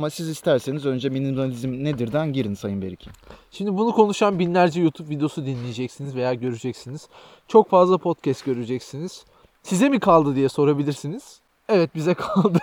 Ama siz isterseniz önce minimalizm nedirden girin Sayın Beriki. Şimdi bunu konuşan binlerce YouTube videosu dinleyeceksiniz veya göreceksiniz. Çok fazla podcast göreceksiniz. Size mi kaldı diye sorabilirsiniz. Evet bize kaldı.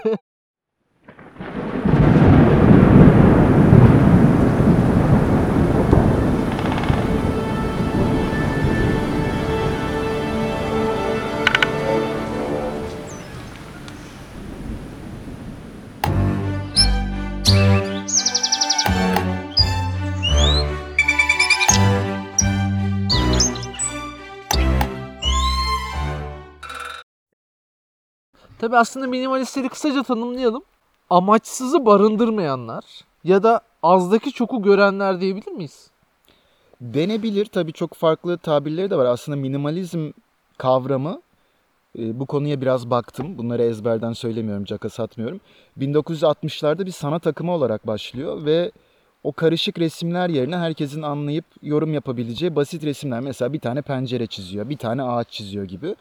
Tabi aslında minimalistleri kısaca tanımlayalım. Amaçsızı barındırmayanlar ya da azdaki çoku görenler diyebilir miyiz? Denebilir tabii çok farklı tabirleri de var. Aslında minimalizm kavramı e, bu konuya biraz baktım. Bunları ezberden söylemiyorum, caka satmıyorum. 1960'larda bir sanat akımı olarak başlıyor ve o karışık resimler yerine herkesin anlayıp yorum yapabileceği basit resimler. Mesela bir tane pencere çiziyor, bir tane ağaç çiziyor gibi.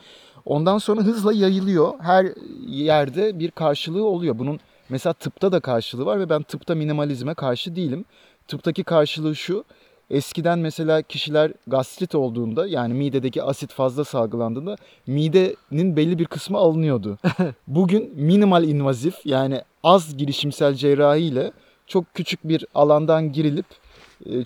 Ondan sonra hızla yayılıyor. Her yerde bir karşılığı oluyor. Bunun mesela tıpta da karşılığı var ve ben tıpta minimalizme karşı değilim. Tıptaki karşılığı şu. Eskiden mesela kişiler gastrit olduğunda yani midedeki asit fazla salgılandığında midenin belli bir kısmı alınıyordu. Bugün minimal invazif yani az girişimsel cerrahi ile çok küçük bir alandan girilip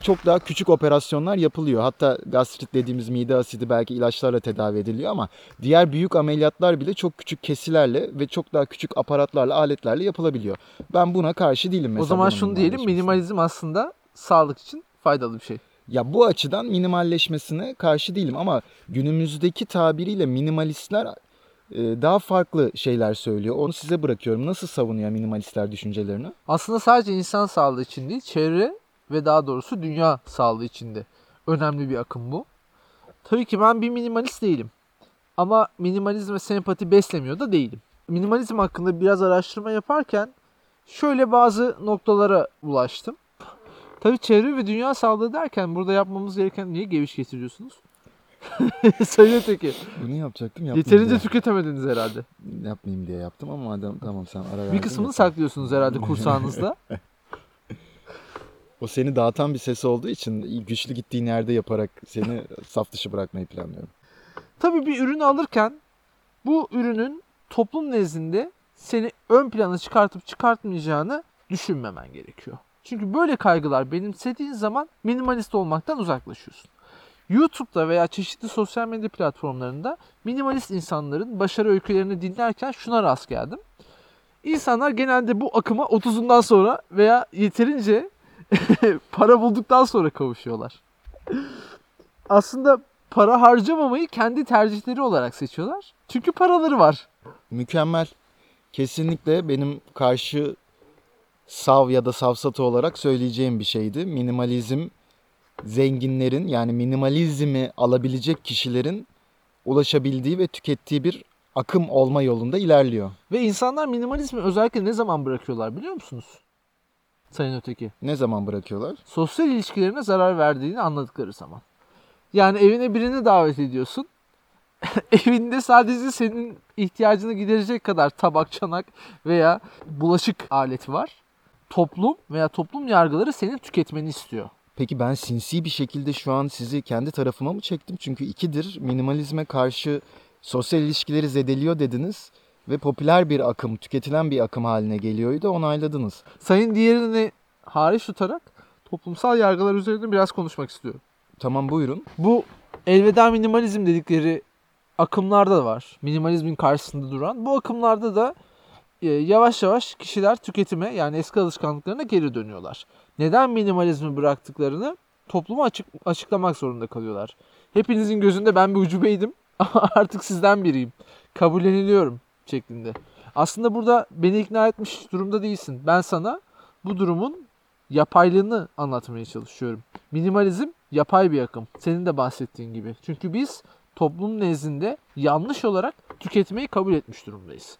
çok daha küçük operasyonlar yapılıyor. Hatta gastrit dediğimiz mide asidi belki ilaçlarla tedavi ediliyor ama diğer büyük ameliyatlar bile çok küçük kesilerle ve çok daha küçük aparatlarla, aletlerle yapılabiliyor. Ben buna karşı değilim mesela. o zaman şunu diyelim minimalizm aslında sağlık için faydalı bir şey. Ya bu açıdan minimalleşmesine karşı değilim ama günümüzdeki tabiriyle minimalistler e, daha farklı şeyler söylüyor. Onu size bırakıyorum. Nasıl savunuyor minimalistler düşüncelerini? Aslında sadece insan sağlığı için değil, çevre ve daha doğrusu dünya sağlığı için de önemli bir akım bu. Tabii ki ben bir minimalist değilim. Ama minimalizme sempati beslemiyor da değilim. Minimalizm hakkında biraz araştırma yaparken şöyle bazı noktalara ulaştım. Tabii çevre ve dünya sağlığı derken burada yapmamız gereken niye geviş getiriyorsunuz? Sayın Öteki. Bunu yapacaktım yapmayayım Yeterince diye. tüketemediniz herhalde. Yapmayayım diye yaptım ama madem tamam sen ara Bir verdin, kısmını yapayım. saklıyorsunuz herhalde kursağınızda. O seni dağıtan bir ses olduğu için güçlü gittiğin yerde yaparak seni saf dışı bırakmayı planlıyorum. Tabii bir ürünü alırken bu ürünün toplum nezdinde seni ön plana çıkartıp çıkartmayacağını düşünmemen gerekiyor. Çünkü böyle kaygılar benimsediğin zaman minimalist olmaktan uzaklaşıyorsun. YouTube'da veya çeşitli sosyal medya platformlarında minimalist insanların başarı öykülerini dinlerken şuna rast geldim. İnsanlar genelde bu akıma 30'undan sonra veya yeterince para bulduktan sonra kavuşuyorlar. Aslında para harcamamayı kendi tercihleri olarak seçiyorlar. Çünkü paraları var. Mükemmel. Kesinlikle benim karşı sav ya da savsatı olarak söyleyeceğim bir şeydi. Minimalizm zenginlerin yani minimalizmi alabilecek kişilerin ulaşabildiği ve tükettiği bir akım olma yolunda ilerliyor. Ve insanlar minimalizmi özellikle ne zaman bırakıyorlar biliyor musunuz? Sayın Öteki. Ne zaman bırakıyorlar? Sosyal ilişkilerine zarar verdiğini anladıkları zaman. Yani evine birini davet ediyorsun. Evinde sadece senin ihtiyacını giderecek kadar tabak, çanak veya bulaşık aleti var. Toplum veya toplum yargıları senin tüketmeni istiyor. Peki ben sinsi bir şekilde şu an sizi kendi tarafıma mı çektim? Çünkü ikidir minimalizme karşı sosyal ilişkileri zedeliyor dediniz ve popüler bir akım, tüketilen bir akım haline geliyordu onayladınız. Sayın diğerini hariç tutarak toplumsal yargılar üzerinde biraz konuşmak istiyorum. Tamam buyurun. Bu elveda minimalizm dedikleri akımlarda da var. Minimalizmin karşısında duran. Bu akımlarda da e, yavaş yavaş kişiler tüketime yani eski alışkanlıklarına geri dönüyorlar. Neden minimalizmi bıraktıklarını topluma açık, açıklamak zorunda kalıyorlar. Hepinizin gözünde ben bir ucubeydim ama artık sizden biriyim. Kabulleniliyorum şeklinde. Aslında burada beni ikna etmiş durumda değilsin. Ben sana bu durumun yapaylığını anlatmaya çalışıyorum. Minimalizm yapay bir akım. Senin de bahsettiğin gibi. Çünkü biz toplum nezdinde yanlış olarak tüketmeyi kabul etmiş durumdayız.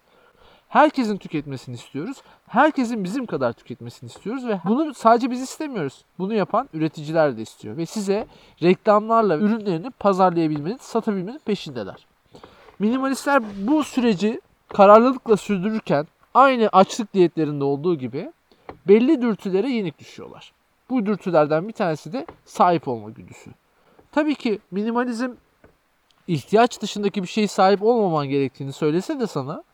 Herkesin tüketmesini istiyoruz. Herkesin bizim kadar tüketmesini istiyoruz ve bunu sadece biz istemiyoruz. Bunu yapan üreticiler de istiyor ve size reklamlarla ürünlerini pazarlayabilmenin, satabilmenin peşindeler. Minimalistler bu süreci kararlılıkla sürdürürken aynı açlık diyetlerinde olduğu gibi belli dürtülere yenik düşüyorlar. Bu dürtülerden bir tanesi de sahip olma güdüsü. Tabii ki minimalizm ihtiyaç dışındaki bir şeye sahip olmaman gerektiğini söylese de sana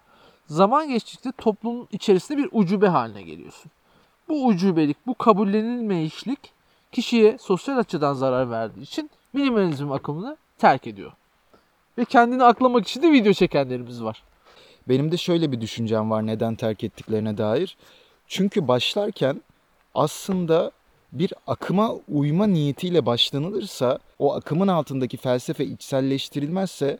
zaman geçtikçe toplumun içerisinde bir ucube haline geliyorsun. Bu ucubelik, bu kabullenilmeyişlik kişiye sosyal açıdan zarar verdiği için minimalizm akımını terk ediyor. Ve kendini aklamak için de video çekenlerimiz var. Benim de şöyle bir düşüncem var neden terk ettiklerine dair. Çünkü başlarken aslında bir akıma uyma niyetiyle başlanılırsa o akımın altındaki felsefe içselleştirilmezse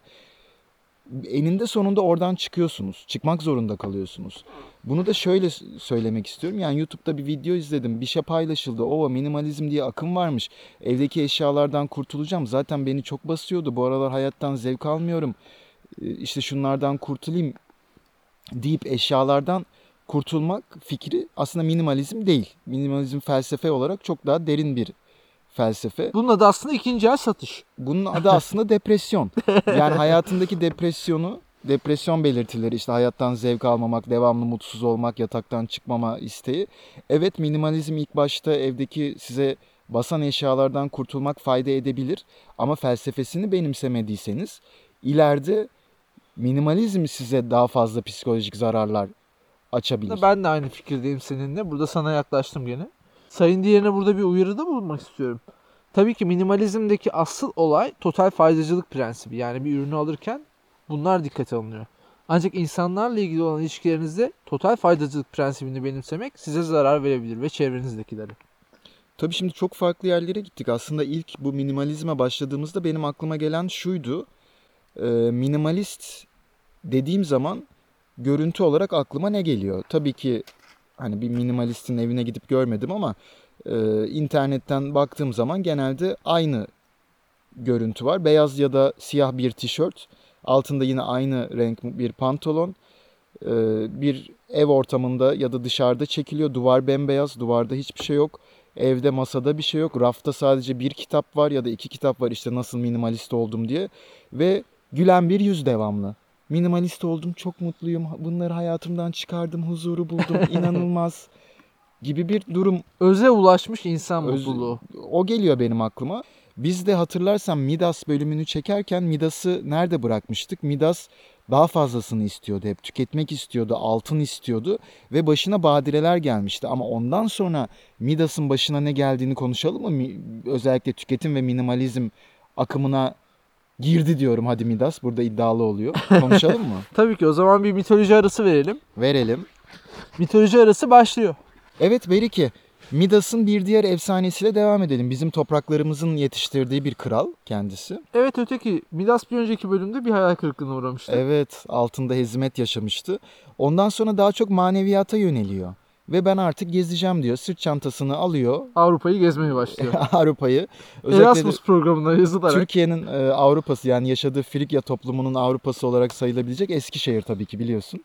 eninde sonunda oradan çıkıyorsunuz. Çıkmak zorunda kalıyorsunuz. Bunu da şöyle söylemek istiyorum. Yani YouTube'da bir video izledim. Bir şey paylaşıldı. Ova minimalizm diye akım varmış. Evdeki eşyalardan kurtulacağım. Zaten beni çok basıyordu. Bu aralar hayattan zevk almıyorum. Ee, İşte şunlardan kurtulayım deyip eşyalardan kurtulmak fikri aslında minimalizm değil. Minimalizm felsefe olarak çok daha derin bir felsefe. Bunun adı aslında ikinci el satış. Bunun adı aslında depresyon. Yani hayatındaki depresyonu, depresyon belirtileri işte hayattan zevk almamak, devamlı mutsuz olmak, yataktan çıkmama isteği. Evet minimalizm ilk başta evdeki size basan eşyalardan kurtulmak fayda edebilir ama felsefesini benimsemediyseniz ileride minimalizm size daha fazla psikolojik zararlar açabilir. Ben de aynı fikirdeyim seninle. Burada sana yaklaştım gene. Sayın diğerine burada bir uyarıda bulunmak istiyorum. Tabii ki minimalizmdeki asıl olay total faydacılık prensibi. Yani bir ürünü alırken bunlar dikkate alınıyor. Ancak insanlarla ilgili olan ilişkilerinizde total faydacılık prensibini benimsemek size zarar verebilir ve çevrenizdekilere. Tabii şimdi çok farklı yerlere gittik. Aslında ilk bu minimalizme başladığımızda benim aklıma gelen şuydu. Ee, minimalist dediğim zaman görüntü olarak aklıma ne geliyor? Tabii ki hani bir minimalistin evine gidip görmedim ama e, internetten baktığım zaman genelde aynı görüntü var. Beyaz ya da siyah bir tişört, altında yine aynı renk bir pantolon, e, bir ev ortamında ya da dışarıda çekiliyor. Duvar bembeyaz, duvarda hiçbir şey yok. Evde masada bir şey yok. Rafta sadece bir kitap var ya da iki kitap var işte nasıl minimalist oldum diye. Ve gülen bir yüz devamlı. Minimalist oldum, çok mutluyum. Bunları hayatımdan çıkardım, huzuru buldum. inanılmaz gibi bir durum Öze ulaşmış insan Öz- mutluluğu. o geliyor benim aklıma. Biz de hatırlarsan Midas bölümünü çekerken Midas'ı nerede bırakmıştık? Midas daha fazlasını istiyordu hep. Tüketmek istiyordu, altın istiyordu ve başına badireler gelmişti. Ama ondan sonra Midas'ın başına ne geldiğini konuşalım mı? Özellikle tüketim ve minimalizm akımına girdi diyorum hadi Midas. Burada iddialı oluyor. Konuşalım mı? Tabii ki o zaman bir mitoloji arası verelim. Verelim. Mitoloji arası başlıyor. Evet Beriki. Midas'ın bir diğer efsanesiyle devam edelim. Bizim topraklarımızın yetiştirdiği bir kral kendisi. Evet öteki Midas bir önceki bölümde bir hayal kırıklığına uğramıştı. Evet, altında hizmet yaşamıştı. Ondan sonra daha çok maneviyata yöneliyor. Ve ben artık gezeceğim diyor. Sırt çantasını alıyor Avrupa'yı gezmeye başlıyor. Avrupa'yı. Erasmus programına yazılarak. Türkiye'nin e, Avrupa'sı yani yaşadığı Frikya toplumunun Avrupa'sı olarak sayılabilecek Eskişehir tabii ki biliyorsun.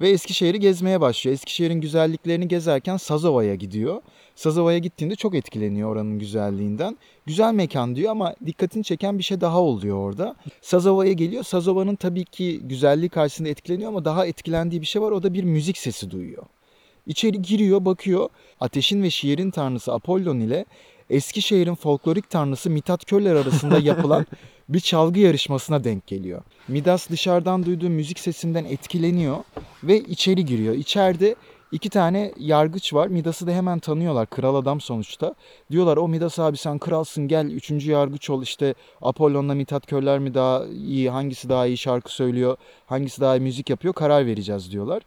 Ve Eskişehir'i gezmeye başlıyor. Eskişehir'in güzelliklerini gezerken Sazova'ya gidiyor. Sazova'ya gittiğinde çok etkileniyor oranın güzelliğinden. Güzel mekan diyor ama dikkatini çeken bir şey daha oluyor orada. Sazova'ya geliyor. Sazova'nın tabii ki güzelliği karşısında etkileniyor ama daha etkilendiği bir şey var. O da bir müzik sesi duyuyor. İçeri giriyor, bakıyor. Ateşin ve şiirin tanrısı Apollon ile Eskişehir'in folklorik tanrısı Mithat Köller arasında yapılan bir çalgı yarışmasına denk geliyor. Midas dışarıdan duyduğu müzik sesinden etkileniyor ve içeri giriyor. İçeride iki tane yargıç var. Midas'ı da hemen tanıyorlar. Kral adam sonuçta. Diyorlar o Midas abi sen kralsın gel üçüncü yargıç ol. İşte Apollon'la Mithat Köller mi daha iyi, hangisi daha iyi şarkı söylüyor, hangisi daha iyi müzik yapıyor karar vereceğiz diyorlar.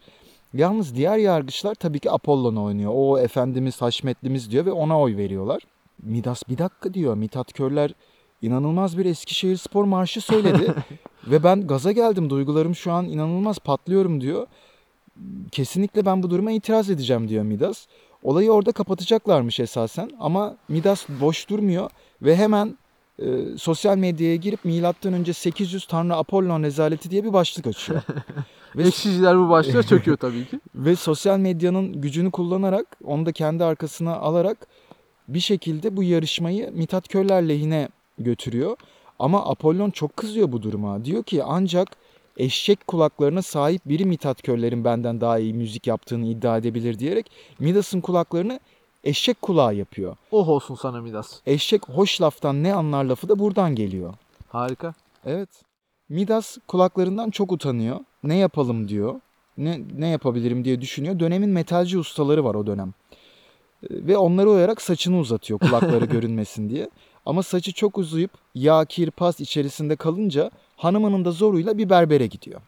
Yalnız diğer yargıçlar tabii ki Apollon'a oynuyor. O efendimiz, haşmetlimiz diyor ve ona oy veriyorlar. Midas bir dakika diyor. Mithat Körler inanılmaz bir Eskişehir Spor Marşı söyledi. ve ben gaza geldim. Duygularım şu an inanılmaz patlıyorum diyor. Kesinlikle ben bu duruma itiraz edeceğim diyor Midas. Olayı orada kapatacaklarmış esasen ama Midas boş durmuyor ve hemen e, sosyal medyaya girip milattan önce 800 Tanrı Apollon rezaleti diye bir başlık açıyor. ve Ekşiciler bu başlığa çöküyor tabii ki. ve sosyal medyanın gücünü kullanarak onu da kendi arkasına alarak bir şekilde bu yarışmayı Mithat Köller lehine götürüyor. Ama Apollon çok kızıyor bu duruma. Diyor ki ancak eşek kulaklarına sahip biri Mithat Körler'in benden daha iyi müzik yaptığını iddia edebilir diyerek Midas'ın kulaklarını eşek kulağı yapıyor. Oh olsun sana Midas. Eşek hoş laftan ne anlar lafı da buradan geliyor. Harika. Evet. Midas kulaklarından çok utanıyor. Ne yapalım diyor. Ne, ne yapabilirim diye düşünüyor. Dönemin metalci ustaları var o dönem. Ee, Ve onları uyarak saçını uzatıyor kulakları görünmesin diye. Ama saçı çok uzayıp yağ, kir, pas içerisinde kalınca hanımının da zoruyla bir berbere gidiyor.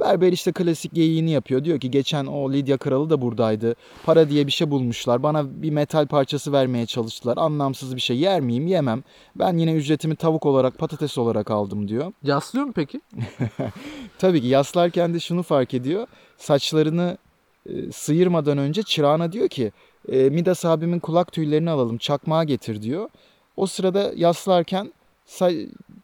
Berber işte klasik geyiğini yapıyor. Diyor ki geçen o Lidya kralı da buradaydı. Para diye bir şey bulmuşlar. Bana bir metal parçası vermeye çalıştılar. Anlamsız bir şey yer miyim? Yemem. Ben yine ücretimi tavuk olarak, patates olarak aldım diyor. Yaslıyor mu peki? Tabii ki yaslarken de şunu fark ediyor. Saçlarını e, sıyırmadan önce çırağına diyor ki e, Midas abimin kulak tüylerini alalım çakmağa getir diyor. O sırada yaslarken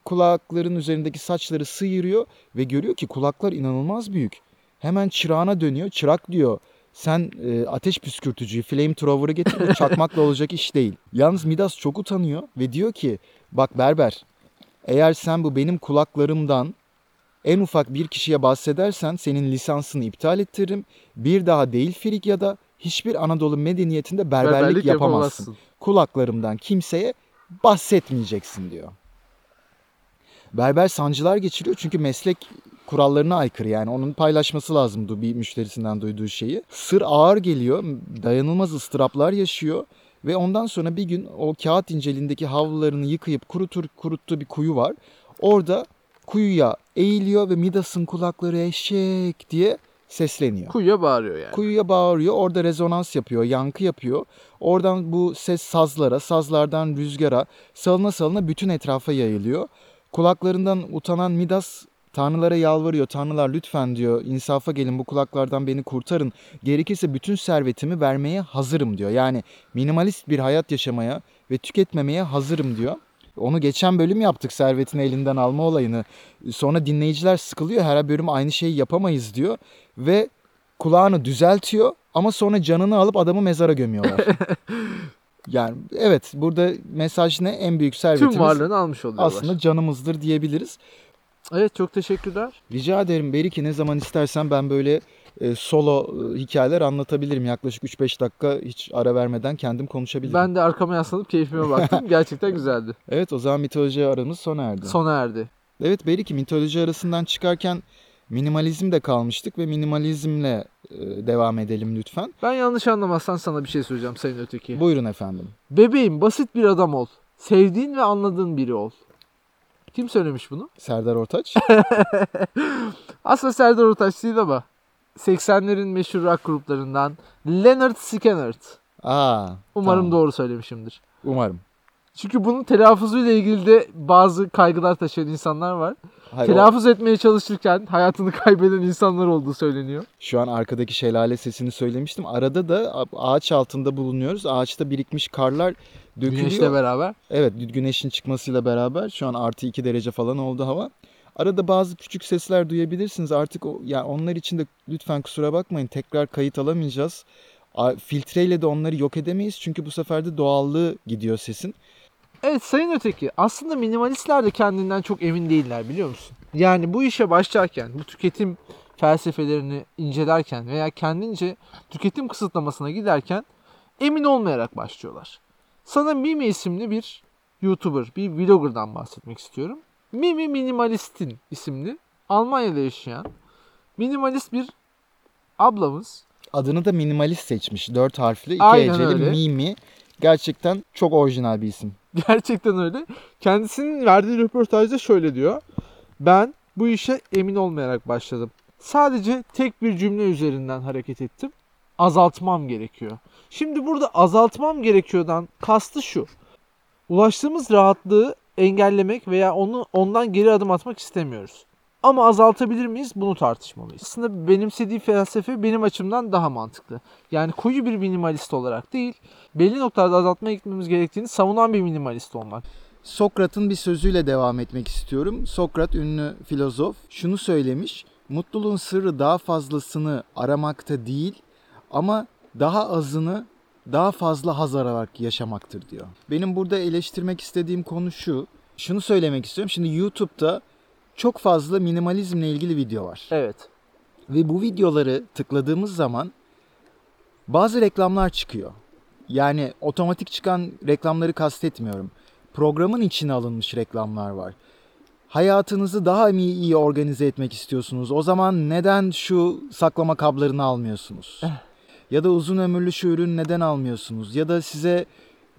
kulakların üzerindeki saçları sıyırıyor ve görüyor ki kulaklar inanılmaz büyük. Hemen çırağına dönüyor. Çırak diyor sen e, ateş püskürtücüyü, flamethrower'ı getir bu çakmakla olacak iş değil. Yalnız Midas çok utanıyor ve diyor ki bak berber eğer sen bu benim kulaklarımdan en ufak bir kişiye bahsedersen senin lisansını iptal ettiririm. Bir daha değil Frigya'da hiçbir Anadolu medeniyetinde berberlik, yapamazsın. Kulaklarımdan kimseye bahsetmeyeceksin diyor. Berber sancılar geçiriyor çünkü meslek kurallarına aykırı yani onun paylaşması lazımdı bir müşterisinden duyduğu şeyi. Sır ağır geliyor, dayanılmaz ıstıraplar yaşıyor ve ondan sonra bir gün o kağıt incelindeki havlularını yıkayıp kurutur kuruttuğu bir kuyu var. Orada kuyuya eğiliyor ve Midas'ın kulakları eşek diye sesleniyor. Kuyuya bağırıyor yani. Kuyuya bağırıyor. Orada rezonans yapıyor, yankı yapıyor. Oradan bu ses sazlara, sazlardan rüzgara salına salına bütün etrafa yayılıyor. Kulaklarından utanan Midas tanrılara yalvarıyor. Tanrılar lütfen diyor insafa gelin bu kulaklardan beni kurtarın. Gerekirse bütün servetimi vermeye hazırım diyor. Yani minimalist bir hayat yaşamaya ve tüketmemeye hazırım diyor. Onu geçen bölüm yaptık servetini elinden alma olayını. Sonra dinleyiciler sıkılıyor. Her bölüm aynı şeyi yapamayız diyor. Ve kulağını düzeltiyor ama sonra canını alıp adamı mezara gömüyorlar. yani evet burada mesaj ne? En büyük servetimiz Tüm varlığını almış oluyorlar. aslında canımızdır diyebiliriz. Evet çok teşekkürler. Rica ederim Beriki ne zaman istersen ben böyle e, solo e, hikayeler anlatabilirim. Yaklaşık 3-5 dakika hiç ara vermeden kendim konuşabilirim. Ben de arkama yaslanıp keyfime baktım. Gerçekten güzeldi. Evet o zaman mitoloji aramız sona erdi. Sona erdi. Evet Beriki mitoloji arasından çıkarken minimalizmde kalmıştık ve minimalizmle e, devam edelim lütfen. Ben yanlış anlamazsan sana bir şey söyleyeceğim sayın öteki. Buyurun efendim. Bebeğim basit bir adam ol. Sevdiğin ve anladığın biri ol. Kim söylemiş bunu? Serdar Ortaç. Aslında Serdar Ortaç değil ama 80'lerin meşhur rock gruplarından Leonard Skinner. Aa, Umarım tamam. doğru söylemişimdir. Umarım. Çünkü bunun telaffuzuyla ilgili de bazı kaygılar taşıyan insanlar var. Hayır, o- Telaffuz etmeye çalışırken hayatını kaybeden insanlar olduğu söyleniyor. şu an arkadaki şelale sesini söylemiştim. Arada da ağaç altında bulunuyoruz. Ağaçta birikmiş karlar dökülüyor. Güneşle beraber. Evet güneşin çıkmasıyla beraber şu an artı 2 derece falan oldu hava. Arada bazı küçük sesler duyabilirsiniz. Artık o, ya onlar için de lütfen kusura bakmayın. Tekrar kayıt alamayacağız. Filtreyle de onları yok edemeyiz. Çünkü bu sefer de doğallığı gidiyor sesin. Evet sayın öteki aslında minimalistler de kendinden çok emin değiller biliyor musun? Yani bu işe başlarken bu tüketim felsefelerini incelerken veya kendince tüketim kısıtlamasına giderken emin olmayarak başlıyorlar. Sana Mimi isimli bir YouTuber, bir vlogger'dan bahsetmek istiyorum. Mimi Minimalist'in isimli Almanya'da yaşayan minimalist bir ablamız. Adını da minimalist seçmiş. Dört harfli, iki Aynen heceli öyle. Mimi. Gerçekten çok orijinal bir isim. Gerçekten öyle. Kendisinin verdiği röportajda şöyle diyor. Ben bu işe emin olmayarak başladım. Sadece tek bir cümle üzerinden hareket ettim. Azaltmam gerekiyor. Şimdi burada azaltmam gerekiyordan kastı şu. Ulaştığımız rahatlığı engellemek veya onu ondan geri adım atmak istemiyoruz. Ama azaltabilir miyiz? Bunu tartışmalıyız. Aslında benimsediği felsefe benim açımdan daha mantıklı. Yani koyu bir minimalist olarak değil, belli noktalarda azaltmaya gitmemiz gerektiğini savunan bir minimalist olmak. Sokrat'ın bir sözüyle devam etmek istiyorum. Sokrat ünlü filozof şunu söylemiş. Mutluluğun sırrı daha fazlasını aramakta değil ama daha azını daha fazla haz ararak yaşamaktır diyor. Benim burada eleştirmek istediğim konu şu. Şunu söylemek istiyorum. Şimdi YouTube'da çok fazla minimalizmle ilgili video var. Evet. Ve bu videoları tıkladığımız zaman bazı reklamlar çıkıyor. Yani otomatik çıkan reklamları kastetmiyorum. Programın içine alınmış reklamlar var. Hayatınızı daha mı iyi organize etmek istiyorsunuz? O zaman neden şu saklama kablarını almıyorsunuz? ya da uzun ömürlü şu ürün neden almıyorsunuz? Ya da size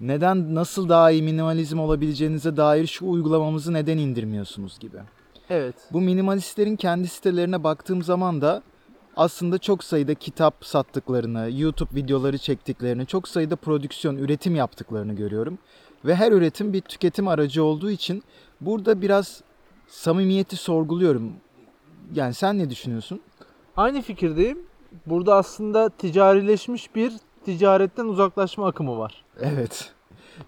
neden nasıl daha iyi minimalizm olabileceğinize dair şu uygulamamızı neden indirmiyorsunuz gibi. Evet. Bu minimalistlerin kendi sitelerine baktığım zaman da aslında çok sayıda kitap sattıklarını, YouTube videoları çektiklerini, çok sayıda prodüksiyon, üretim yaptıklarını görüyorum. Ve her üretim bir tüketim aracı olduğu için burada biraz samimiyeti sorguluyorum. Yani sen ne düşünüyorsun? Aynı fikirdeyim. Burada aslında ticarileşmiş bir ticaretten uzaklaşma akımı var. Evet.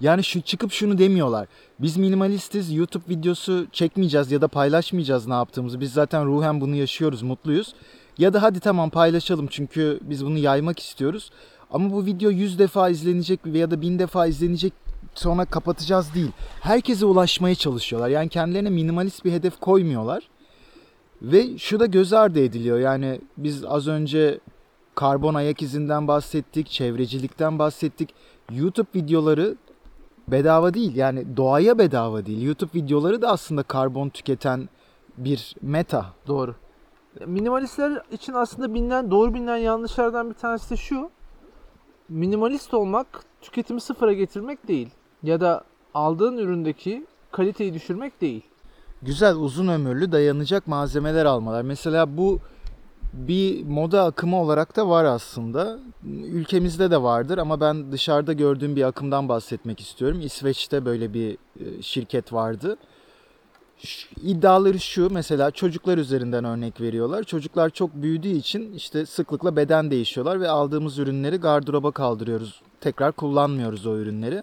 Yani şu çıkıp şunu demiyorlar. Biz minimalistiz, YouTube videosu çekmeyeceğiz ya da paylaşmayacağız ne yaptığımızı. Biz zaten ruhen bunu yaşıyoruz, mutluyuz. Ya da hadi tamam paylaşalım çünkü biz bunu yaymak istiyoruz. Ama bu video 100 defa izlenecek ya da 1000 defa izlenecek sonra kapatacağız değil. Herkese ulaşmaya çalışıyorlar. Yani kendilerine minimalist bir hedef koymuyorlar. Ve şu da göz ardı ediliyor. Yani biz az önce karbon ayak izinden bahsettik, çevrecilikten bahsettik. YouTube videoları bedava değil. Yani doğaya bedava değil. YouTube videoları da aslında karbon tüketen bir meta. Doğru. Minimalistler için aslında bilinen, doğru bilinen yanlışlardan bir tanesi de şu. Minimalist olmak tüketimi sıfıra getirmek değil. Ya da aldığın üründeki kaliteyi düşürmek değil. Güzel uzun ömürlü dayanacak malzemeler almalar. Mesela bu bir moda akımı olarak da var aslında. Ülkemizde de vardır ama ben dışarıda gördüğüm bir akımdan bahsetmek istiyorum. İsveç'te böyle bir e, şirket vardı. İddiaları şu mesela çocuklar üzerinden örnek veriyorlar. Çocuklar çok büyüdüğü için işte sıklıkla beden değişiyorlar ve aldığımız ürünleri gardıroba kaldırıyoruz. Tekrar kullanmıyoruz o ürünleri.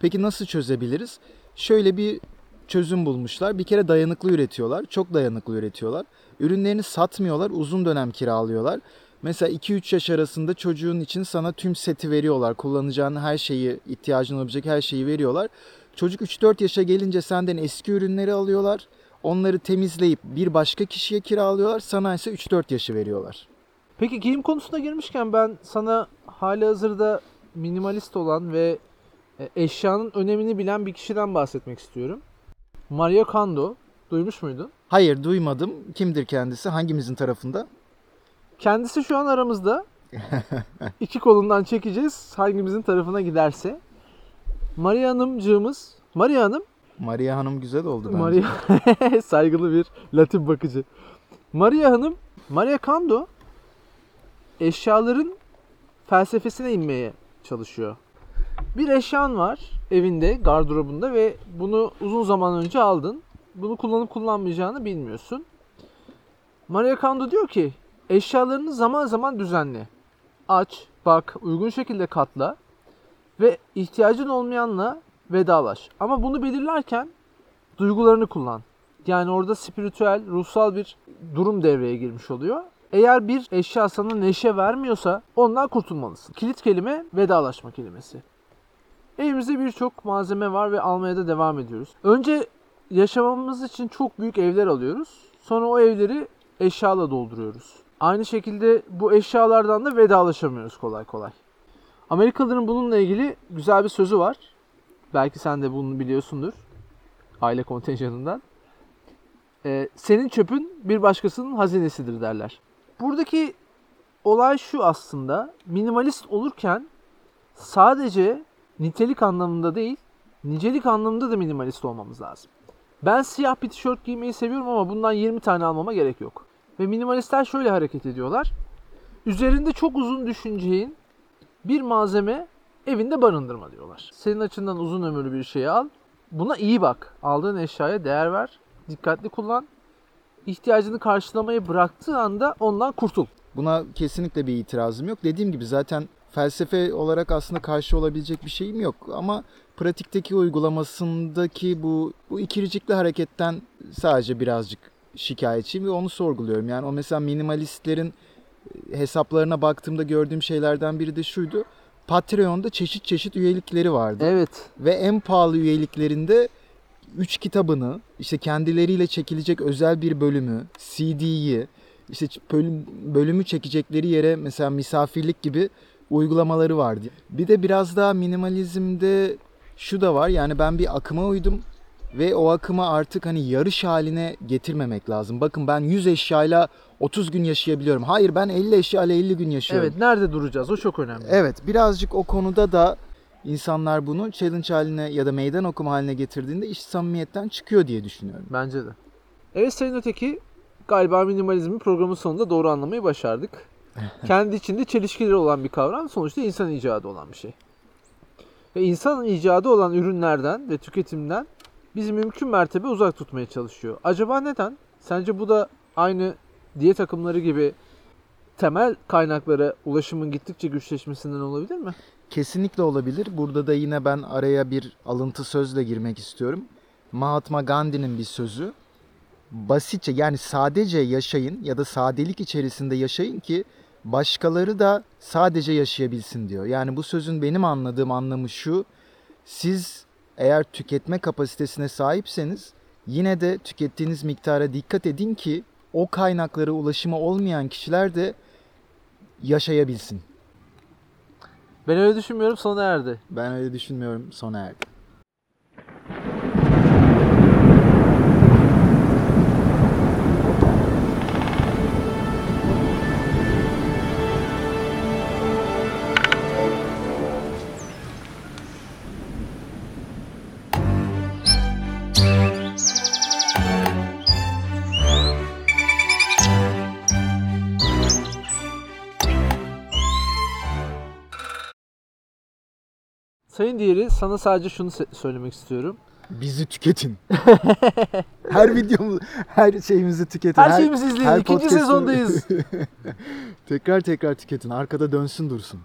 Peki nasıl çözebiliriz? Şöyle bir çözüm bulmuşlar. Bir kere dayanıklı üretiyorlar. Çok dayanıklı üretiyorlar. Ürünlerini satmıyorlar. Uzun dönem kiralıyorlar. Mesela 2-3 yaş arasında çocuğun için sana tüm seti veriyorlar. Kullanacağın her şeyi, ihtiyacın olabilecek her şeyi veriyorlar. Çocuk 3-4 yaşa gelince senden eski ürünleri alıyorlar. Onları temizleyip bir başka kişiye kiralıyorlar. Sana ise 3-4 yaşı veriyorlar. Peki giyim konusuna girmişken ben sana hali hazırda minimalist olan ve e, eşyanın önemini bilen bir kişiden bahsetmek istiyorum. Maria Kondo. Duymuş muydun? Hayır duymadım. Kimdir kendisi? Hangimizin tarafında? Kendisi şu an aramızda. İki kolundan çekeceğiz hangimizin tarafına giderse. Maria Hanımcığımız. Maria Hanım. Maria Hanım güzel oldu bence. Maria saygılı bir Latin bakıcı. Maria Hanım, Maria Kondo eşyaların felsefesine inmeye çalışıyor. Bir eşyan var evinde, gardırobunda ve bunu uzun zaman önce aldın. Bunu kullanıp kullanmayacağını bilmiyorsun. Maria Kondo diyor ki eşyalarını zaman zaman düzenle. Aç, bak, uygun şekilde katla ve ihtiyacın olmayanla vedalaş. Ama bunu belirlerken duygularını kullan. Yani orada spiritüel, ruhsal bir durum devreye girmiş oluyor. Eğer bir eşya sana neşe vermiyorsa ondan kurtulmalısın. Kilit kelime vedalaşma kelimesi. Evimizde birçok malzeme var ve almaya da devam ediyoruz. Önce yaşamamız için çok büyük evler alıyoruz. Sonra o evleri eşyala dolduruyoruz. Aynı şekilde bu eşyalardan da vedalaşamıyoruz kolay kolay. Amerikalıların bununla ilgili güzel bir sözü var. Belki sen de bunu biliyorsundur. Aile kontenjanından. Ee, senin çöpün bir başkasının hazinesidir derler. Buradaki olay şu aslında. Minimalist olurken sadece nitelik anlamında değil, nicelik anlamında da minimalist olmamız lazım. Ben siyah bir tişört giymeyi seviyorum ama bundan 20 tane almama gerek yok. Ve minimalistler şöyle hareket ediyorlar. Üzerinde çok uzun düşüneceğin bir malzeme evinde barındırma diyorlar. Senin açından uzun ömürlü bir şeyi al. Buna iyi bak. Aldığın eşyaya değer ver. Dikkatli kullan. İhtiyacını karşılamayı bıraktığı anda ondan kurtul. Buna kesinlikle bir itirazım yok. Dediğim gibi zaten felsefe olarak aslında karşı olabilecek bir şeyim yok. Ama pratikteki uygulamasındaki bu, bu ikircikli hareketten sadece birazcık şikayetçiyim ve onu sorguluyorum. Yani o mesela minimalistlerin hesaplarına baktığımda gördüğüm şeylerden biri de şuydu. Patreon'da çeşit çeşit üyelikleri vardı. Evet. Ve en pahalı üyeliklerinde 3 kitabını, işte kendileriyle çekilecek özel bir bölümü, CD'yi, işte bölümü çekecekleri yere mesela misafirlik gibi uygulamaları vardı. Bir de biraz daha minimalizmde şu da var. Yani ben bir akıma uydum ve o akımı artık hani yarış haline getirmemek lazım. Bakın ben 100 eşyayla 30 gün yaşayabiliyorum. Hayır ben 50 eşyayla 50 gün yaşıyorum. Evet nerede duracağız o çok önemli. Evet birazcık o konuda da insanlar bunu challenge haline ya da meydan okuma haline getirdiğinde iş samimiyetten çıkıyor diye düşünüyorum. Bence de. Evet Sayın Öteki galiba minimalizmi programın sonunda doğru anlamayı başardık. Kendi içinde çelişkileri olan bir kavram sonuçta insan icadı olan bir şey. Ve insan icadı olan ürünlerden ve tüketimden bizi mümkün mertebe uzak tutmaya çalışıyor. Acaba neden? Sence bu da aynı diyet akımları gibi temel kaynaklara ulaşımın gittikçe güçleşmesinden olabilir mi? Kesinlikle olabilir. Burada da yine ben araya bir alıntı sözle girmek istiyorum. Mahatma Gandhi'nin bir sözü. Basitçe yani sadece yaşayın ya da sadelik içerisinde yaşayın ki başkaları da sadece yaşayabilsin diyor. Yani bu sözün benim anladığım anlamı şu. Siz eğer tüketme kapasitesine sahipseniz yine de tükettiğiniz miktara dikkat edin ki o kaynaklara ulaşımı olmayan kişiler de yaşayabilsin. Ben öyle düşünmüyorum sona erdi. Ben öyle düşünmüyorum sona erdi. Sayın Diğeri sana sadece şunu söylemek istiyorum. Bizi tüketin. her videomu, her şeyimizi tüketin. Her şeyimizi izleyin. her İkinci podcast'ı- sezondayız. tekrar tekrar tüketin. Arkada dönsün dursun.